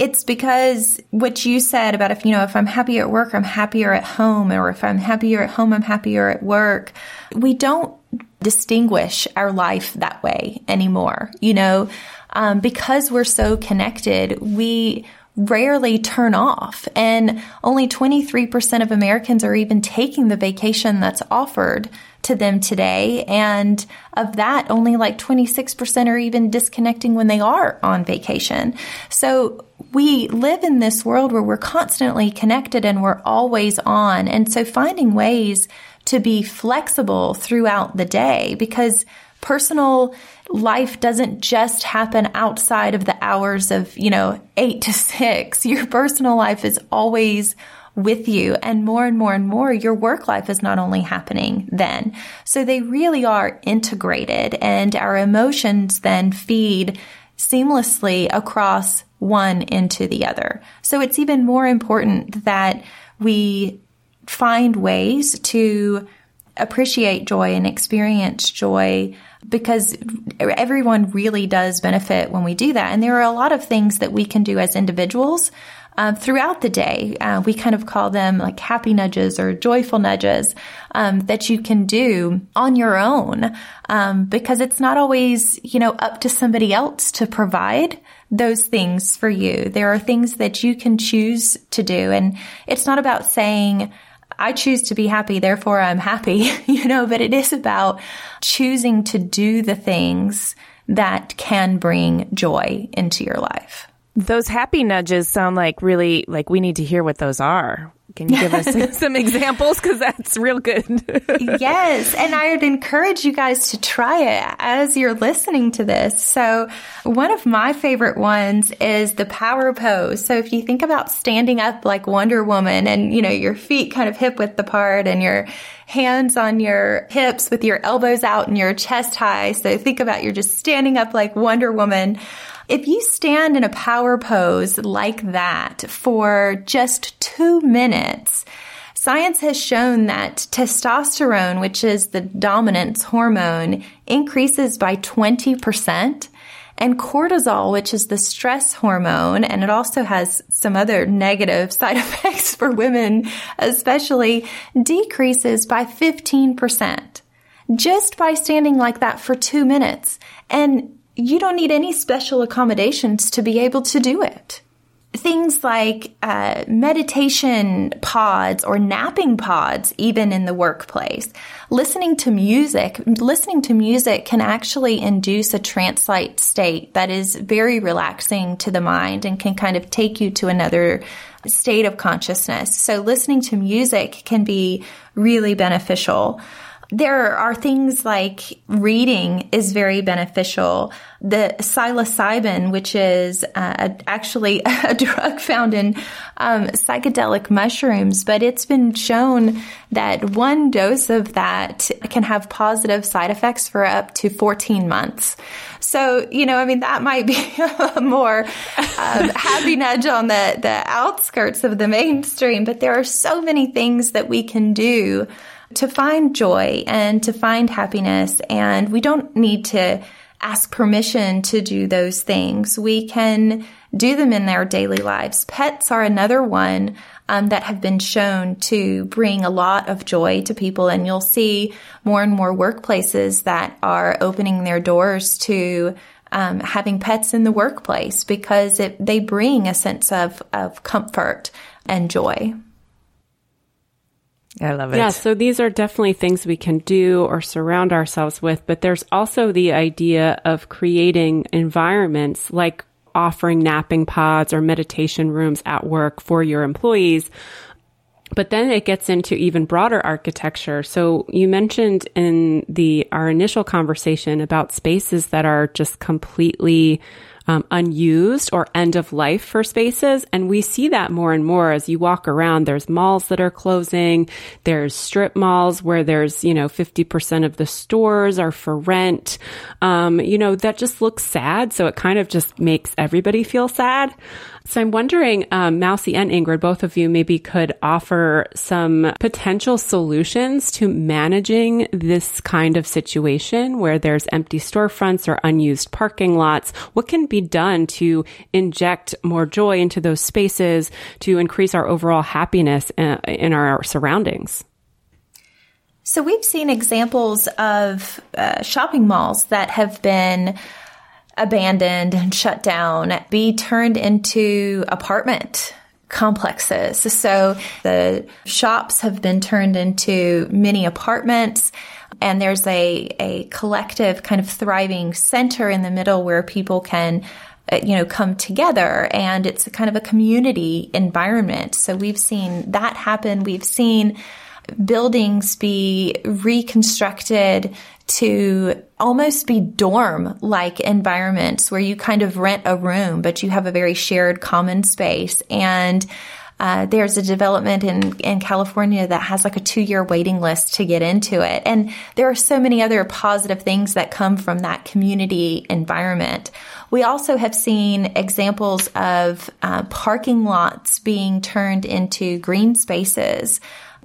it's because what you said about if, you know, if I'm happier at work, I'm happier at home, or if I'm happier at home, I'm happier at work. We don't distinguish our life that way anymore, you know, um, because we're so connected. We, rarely turn off. And only 23% of Americans are even taking the vacation that's offered to them today. And of that, only like 26% are even disconnecting when they are on vacation. So we live in this world where we're constantly connected and we're always on. And so finding ways to be flexible throughout the day because personal life doesn't just happen outside of the hours of, you know, eight to six. Your personal life is always with you and more and more and more your work life is not only happening then. So they really are integrated and our emotions then feed seamlessly across one into the other. So it's even more important that we find ways to appreciate joy and experience joy because everyone really does benefit when we do that. And there are a lot of things that we can do as individuals um, throughout the day. Uh, we kind of call them like happy nudges or joyful nudges um, that you can do on your own um, because it's not always, you know, up to somebody else to provide those things for you. There are things that you can choose to do. And it's not about saying, I choose to be happy, therefore I'm happy, you know, but it is about choosing to do the things that can bring joy into your life. Those happy nudges sound like really like we need to hear what those are. Can you give us some examples? Because that's real good. yes. And I would encourage you guys to try it as you're listening to this. So one of my favorite ones is the power pose. So if you think about standing up like Wonder Woman and, you know, your feet kind of hip width apart and your hands on your hips with your elbows out and your chest high. So think about you're just standing up like Wonder Woman. If you stand in a power pose like that for just two minutes, Science has shown that testosterone, which is the dominance hormone, increases by 20%. And cortisol, which is the stress hormone, and it also has some other negative side effects for women, especially, decreases by 15%. Just by standing like that for two minutes. And you don't need any special accommodations to be able to do it. Things like uh, meditation pods or napping pods, even in the workplace. Listening to music, listening to music can actually induce a trance-like state that is very relaxing to the mind and can kind of take you to another state of consciousness. So listening to music can be really beneficial. There are things like reading is very beneficial. The psilocybin, which is uh, actually a drug found in um, psychedelic mushrooms, but it's been shown that one dose of that can have positive side effects for up to 14 months. So, you know, I mean, that might be a more um, happy nudge on the, the outskirts of the mainstream, but there are so many things that we can do to find joy and to find happiness. And we don't need to ask permission to do those things. We can do them in their daily lives. Pets are another one um, that have been shown to bring a lot of joy to people. And you'll see more and more workplaces that are opening their doors to um, having pets in the workplace because it, they bring a sense of, of comfort and joy. I love it. Yeah, so these are definitely things we can do or surround ourselves with, but there's also the idea of creating environments like offering napping pods or meditation rooms at work for your employees. But then it gets into even broader architecture. So you mentioned in the our initial conversation about spaces that are just completely um, unused or end of life for spaces. And we see that more and more as you walk around. There's malls that are closing. There's strip malls where there's, you know, 50% of the stores are for rent. Um, you know, that just looks sad. So it kind of just makes everybody feel sad. So I'm wondering, um, Mausi and Ingrid, both of you maybe could offer some potential solutions to managing this kind of situation where there's empty storefronts or unused parking lots. What can be done to inject more joy into those spaces to increase our overall happiness uh, in our surroundings? So we've seen examples of uh, shopping malls that have been abandoned and shut down be turned into apartment complexes. So the shops have been turned into mini apartments and there's a, a collective kind of thriving center in the middle where people can uh, you know come together and it's a kind of a community environment so we've seen that happen we've seen buildings be reconstructed to almost be dorm like environments where you kind of rent a room, but you have a very shared common space. And uh, there's a development in, in California that has like a two year waiting list to get into it. And there are so many other positive things that come from that community environment. We also have seen examples of uh, parking lots being turned into green spaces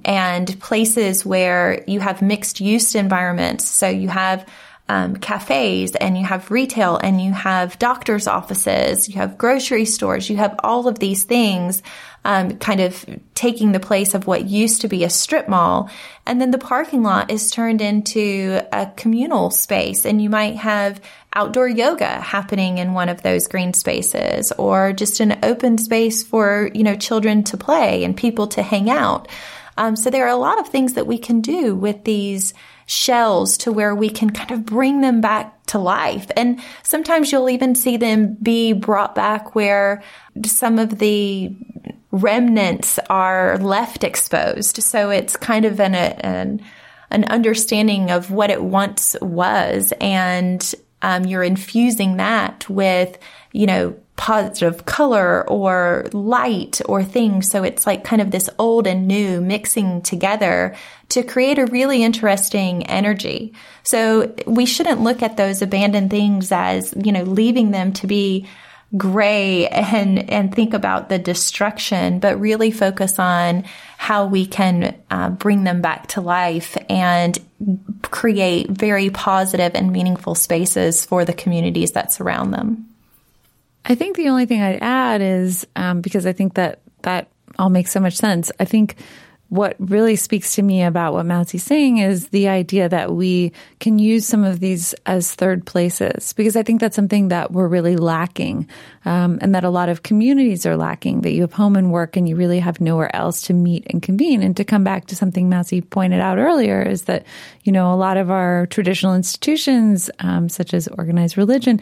and places where you have mixed use environments. So you have um, cafes and you have retail and you have doctor's offices, you have grocery stores, you have all of these things um, kind of taking the place of what used to be a strip mall. And then the parking lot is turned into a communal space and you might have outdoor yoga happening in one of those green spaces or just an open space for, you know, children to play and people to hang out. Um, so there are a lot of things that we can do with these shells to where we can kind of bring them back to life. And sometimes you'll even see them be brought back where some of the remnants are left exposed. So it's kind of an, an, an understanding of what it once was. And um, you're infusing that with, you know, positive color or light or things. So it's like kind of this old and new mixing together to create a really interesting energy. So we shouldn't look at those abandoned things as, you know, leaving them to be gray and and think about the destruction, but really focus on how we can uh, bring them back to life and create very positive and meaningful spaces for the communities that surround them. I think the only thing I'd add is um, because I think that that all makes so much sense. I think what really speaks to me about what Mausi's saying is the idea that we can use some of these as third places, because I think that's something that we're really lacking, um, and that a lot of communities are lacking. That you have home and work, and you really have nowhere else to meet and convene. And to come back to something Mausi pointed out earlier is that you know a lot of our traditional institutions, um, such as organized religion,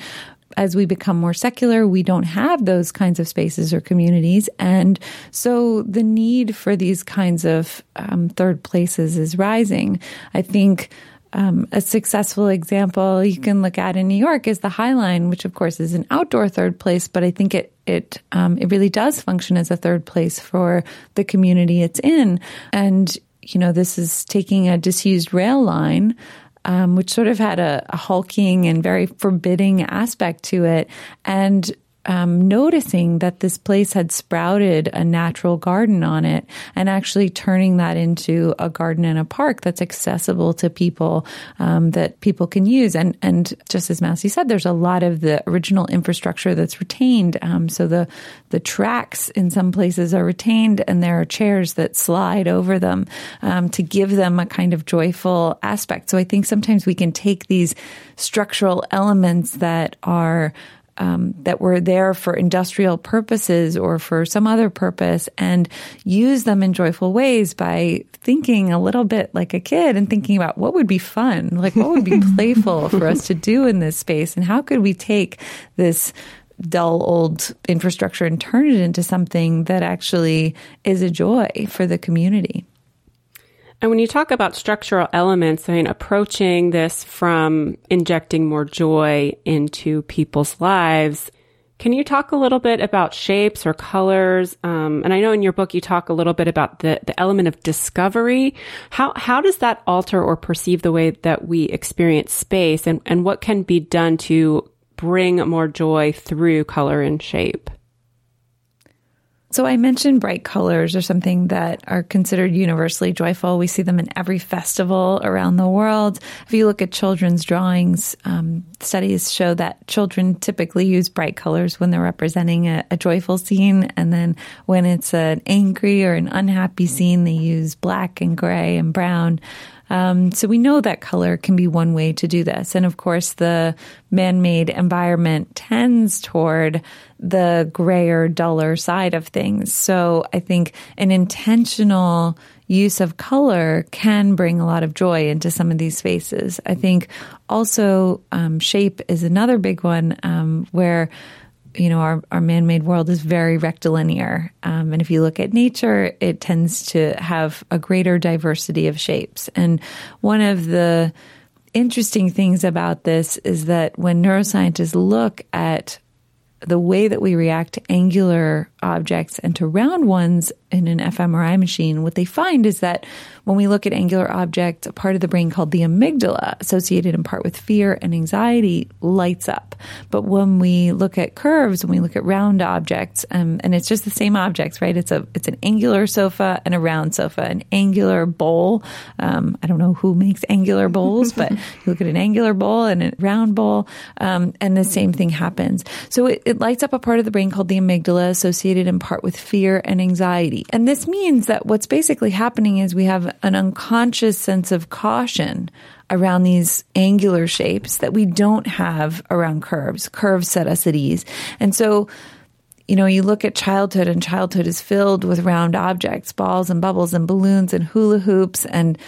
as we become more secular, we don't have those kinds of spaces or communities. And so the need for these kinds of um, third places is rising. I think. Um, a successful example you can look at in New York is the High Line, which of course is an outdoor third place, but I think it it um, it really does function as a third place for the community it's in. And you know, this is taking a disused rail line um, which sort of had a, a hulking and very forbidding aspect to it. And um, noticing that this place had sprouted a natural garden on it and actually turning that into a garden and a park that's accessible to people um, that people can use. And and just as Mausi said, there's a lot of the original infrastructure that's retained. Um, so the the tracks in some places are retained, and there are chairs that slide over them um, to give them a kind of joyful aspect. So I think sometimes we can take these structural elements that are um, that were there for industrial purposes or for some other purpose and use them in joyful ways by thinking a little bit like a kid and thinking about what would be fun, like what would be playful for us to do in this space and how could we take this dull old infrastructure and turn it into something that actually is a joy for the community. And when you talk about structural elements, I mean, approaching this from injecting more joy into people's lives, can you talk a little bit about shapes or colors? Um, and I know in your book you talk a little bit about the, the element of discovery. How how does that alter or perceive the way that we experience space, and and what can be done to bring more joy through color and shape? So I mentioned bright colors are something that are considered universally joyful. We see them in every festival around the world. If you look at children's drawings, um, studies show that children typically use bright colors when they're representing a, a joyful scene. And then when it's an angry or an unhappy scene, they use black and gray and brown. Um, so we know that color can be one way to do this. And of course, the man made environment tends toward the grayer, duller side of things. So I think an intentional use of color can bring a lot of joy into some of these spaces. I think also um, shape is another big one um, where you know, our, our man made world is very rectilinear. Um, and if you look at nature, it tends to have a greater diversity of shapes. And one of the interesting things about this is that when neuroscientists look at the way that we react to angular objects and to round ones in an fMRI machine, what they find is that when we look at angular objects, a part of the brain called the amygdala, associated in part with fear and anxiety, lights up. But when we look at curves, when we look at round objects, um, and it's just the same objects, right? It's a it's an angular sofa and a round sofa, an angular bowl. Um, I don't know who makes angular bowls, but you look at an angular bowl and a round bowl, um, and the same thing happens. So it, it lights up a part of the brain called the amygdala, associated in part with fear and anxiety. And this means that what's basically happening is we have an unconscious sense of caution around these angular shapes that we don't have around curves. Curves set us at ease. And so, you know, you look at childhood and childhood is filled with round objects, balls and bubbles and balloons and hula hoops and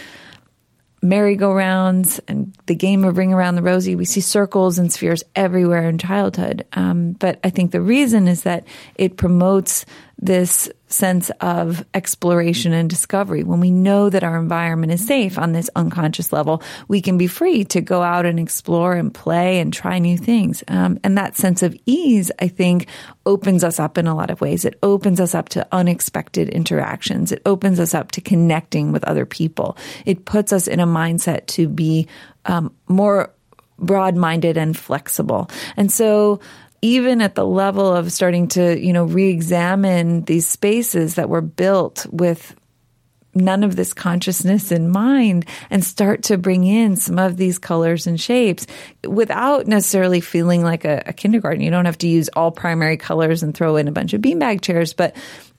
merry-go-rounds and the game of Ring Around the Rosie. We see circles and spheres everywhere in childhood. Um, but I think the reason is that it promotes this sense of exploration and discovery. When we know that our environment is safe on this unconscious level, we can be free to go out and explore and play and try new things. Um, and that sense of ease, I think, opens us up in a lot of ways. It opens us up to unexpected interactions. It opens us up to connecting with other people. It puts us in a mindset to be um, more broad minded and flexible. And so, even at the level of starting to, you know, re-examine these spaces that were built with none of this consciousness in mind and start to bring in some of these colors and shapes without necessarily feeling like a, a kindergarten. You don't have to use all primary colors and throw in a bunch of beanbag chairs, but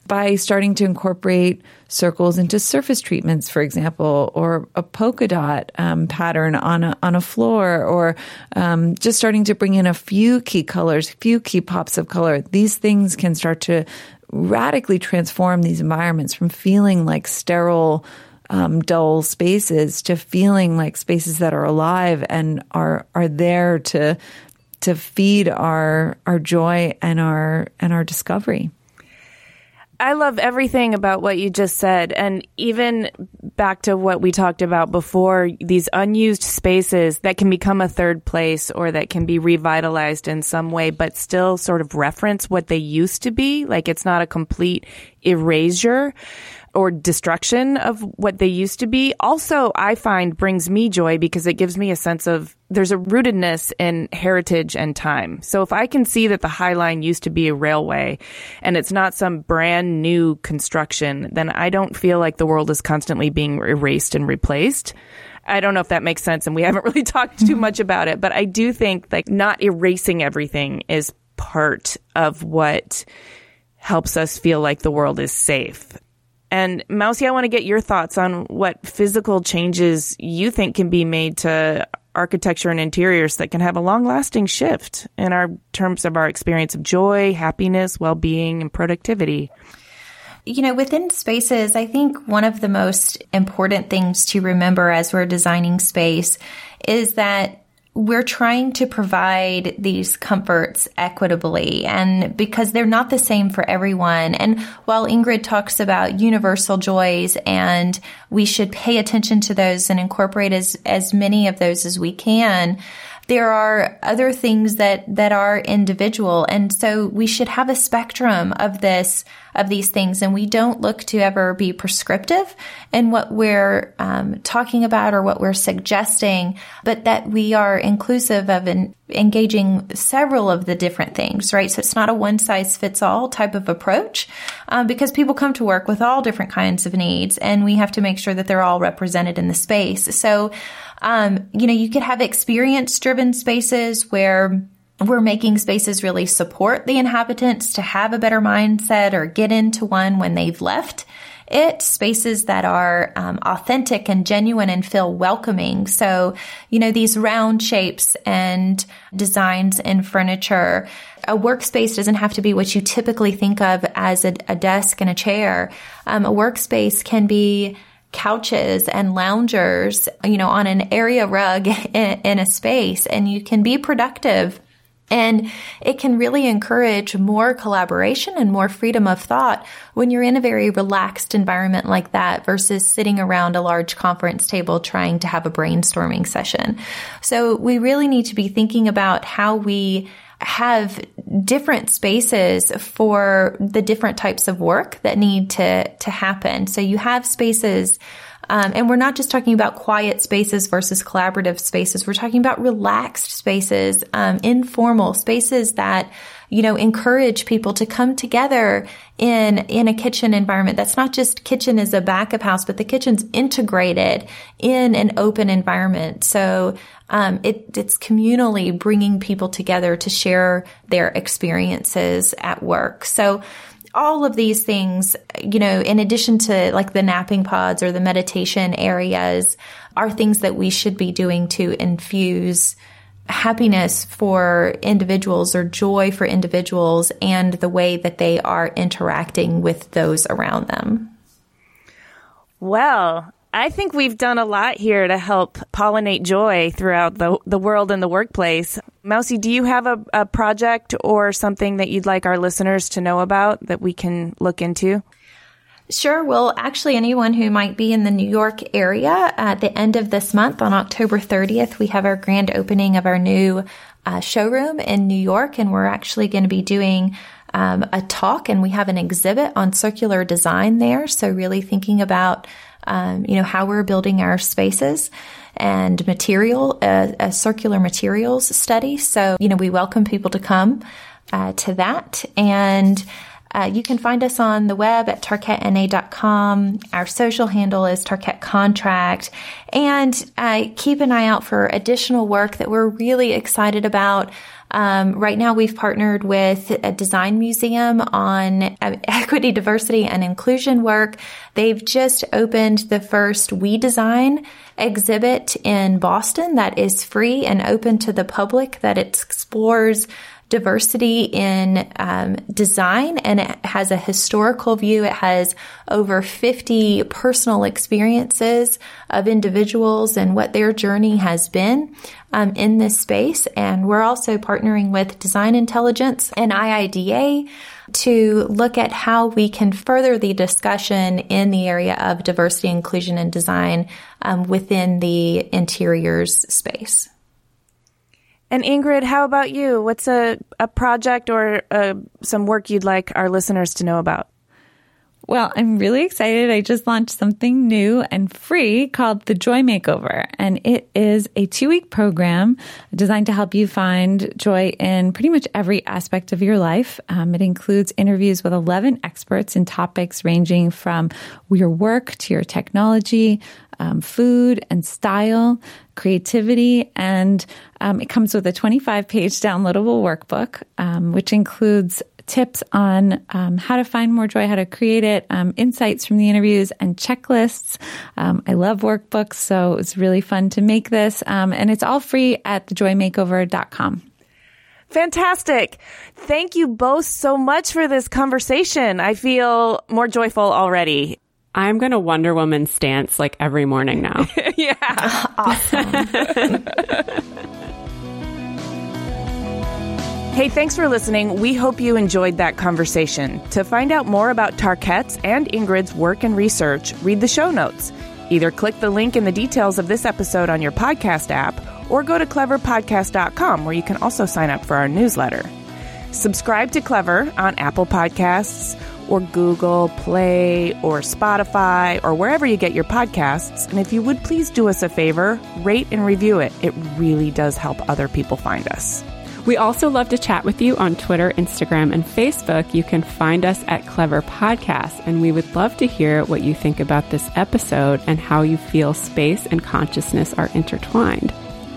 by starting to incorporate circles into surface treatments, for example, or a polka dot um, pattern on a, on a floor, or um, just starting to bring in a few key colors, few key pops of color. These things can start to radically transform these environments from feeling like sterile, um, dull spaces to feeling like spaces that are alive and are are there to to feed our our joy and our and our discovery. I love everything about what you just said. And even back to what we talked about before, these unused spaces that can become a third place or that can be revitalized in some way, but still sort of reference what they used to be. Like it's not a complete erasure or destruction of what they used to be also I find brings me joy because it gives me a sense of there's a rootedness in heritage and time. So if I can see that the High Line used to be a railway and it's not some brand new construction, then I don't feel like the world is constantly being erased and replaced. I don't know if that makes sense and we haven't really talked too much about it, but I do think like not erasing everything is part of what helps us feel like the world is safe. And Mausi, I want to get your thoughts on what physical changes you think can be made to architecture and interiors that can have a long lasting shift in our terms of our experience of joy, happiness, well being, and productivity. You know, within spaces, I think one of the most important things to remember as we're designing space is that we're trying to provide these comforts equitably and because they're not the same for everyone. And while Ingrid talks about universal joys and we should pay attention to those and incorporate as, as many of those as we can, there are other things that, that are individual. And so we should have a spectrum of this, of these things. And we don't look to ever be prescriptive in what we're um, talking about or what we're suggesting, but that we are inclusive of an, engaging several of the different things, right? So it's not a one size fits all type of approach um, because people come to work with all different kinds of needs and we have to make sure that they're all represented in the space. So um, you know, you could have experience driven spaces where we're making spaces really support the inhabitants to have a better mindset or get into one when they've left it, spaces that are um, authentic and genuine and feel welcoming. So, you know, these round shapes and designs in furniture. A workspace doesn't have to be what you typically think of as a, a desk and a chair. Um, a workspace can be couches and loungers, you know, on an area rug in, in, a space and you can be productive. And it can really encourage more collaboration and more freedom of thought when you're in a very relaxed environment like that versus sitting around a large conference table trying to have a brainstorming session. So we really need to be thinking about how we have different spaces for the different types of work that need to, to happen. So you have spaces um, and we're not just talking about quiet spaces versus collaborative spaces. We're talking about relaxed spaces, um, informal spaces that you know, encourage people to come together in, in a kitchen environment. That's not just kitchen as a back of house, but the kitchen's integrated in an open environment. So, um, it, it's communally bringing people together to share their experiences at work. So, all of these things, you know, in addition to like the napping pods or the meditation areas, are things that we should be doing to infuse happiness for individuals or joy for individuals and the way that they are interacting with those around them. Well, I think we've done a lot here to help pollinate joy throughout the, the world and the workplace. Mausi, do you have a, a project or something that you'd like our listeners to know about that we can look into? Sure. Well, actually, anyone who might be in the New York area at the end of this month on October 30th, we have our grand opening of our new uh, showroom in New York, and we're actually going to be doing um, a talk and we have an exhibit on circular design there. So really thinking about, um, you know, how we're building our spaces and material, uh, a circular materials study. So, you know, we welcome people to come uh, to that. And uh, you can find us on the web at tarkettna.com. Our social handle is Tarkett Contract. And uh, keep an eye out for additional work that we're really excited about. Um, right now, we've partnered with a design museum on uh, equity, diversity, and inclusion work. They've just opened the first We Design exhibit in Boston that is free and open to the public that explores diversity in um, design and it has a historical view. It has over 50 personal experiences of individuals and what their journey has been um, in this space. And we're also partnering with Design Intelligence and IIDA to look at how we can further the discussion in the area of diversity, inclusion, and design um, within the interiors space. And Ingrid, how about you? What's a, a project or uh, some work you'd like our listeners to know about? Well, I'm really excited. I just launched something new and free called the Joy Makeover. And it is a two week program designed to help you find joy in pretty much every aspect of your life. Um, it includes interviews with 11 experts in topics ranging from your work to your technology, um, food and style, creativity, and um, it comes with a 25 page downloadable workbook, um, which includes tips on um, how to find more joy, how to create it, um, insights from the interviews, and checklists. Um, I love workbooks, so it's really fun to make this. Um, and it's all free at thejoymakeover.com. Fantastic. Thank you both so much for this conversation. I feel more joyful already. I'm going to Wonder Woman stance like every morning now. yeah. awesome. Hey, thanks for listening. We hope you enjoyed that conversation. To find out more about Tarkett's and Ingrid's work and research, read the show notes. Either click the link in the details of this episode on your podcast app or go to cleverpodcast.com where you can also sign up for our newsletter. Subscribe to Clever on Apple Podcasts or Google Play or Spotify or wherever you get your podcasts. And if you would please do us a favor, rate and review it. It really does help other people find us. We also love to chat with you on Twitter, Instagram, and Facebook. You can find us at Clever Podcast, and we would love to hear what you think about this episode and how you feel space and consciousness are intertwined.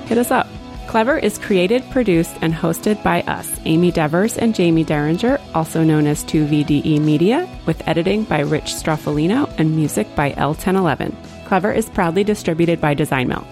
Hit us up. Clever is created, produced, and hosted by us, Amy Devers and Jaime Derringer, also known as 2VDE Media, with editing by Rich Stroffolino and music by El Ten Eleven. Clever is proudly distributed by Design Milk.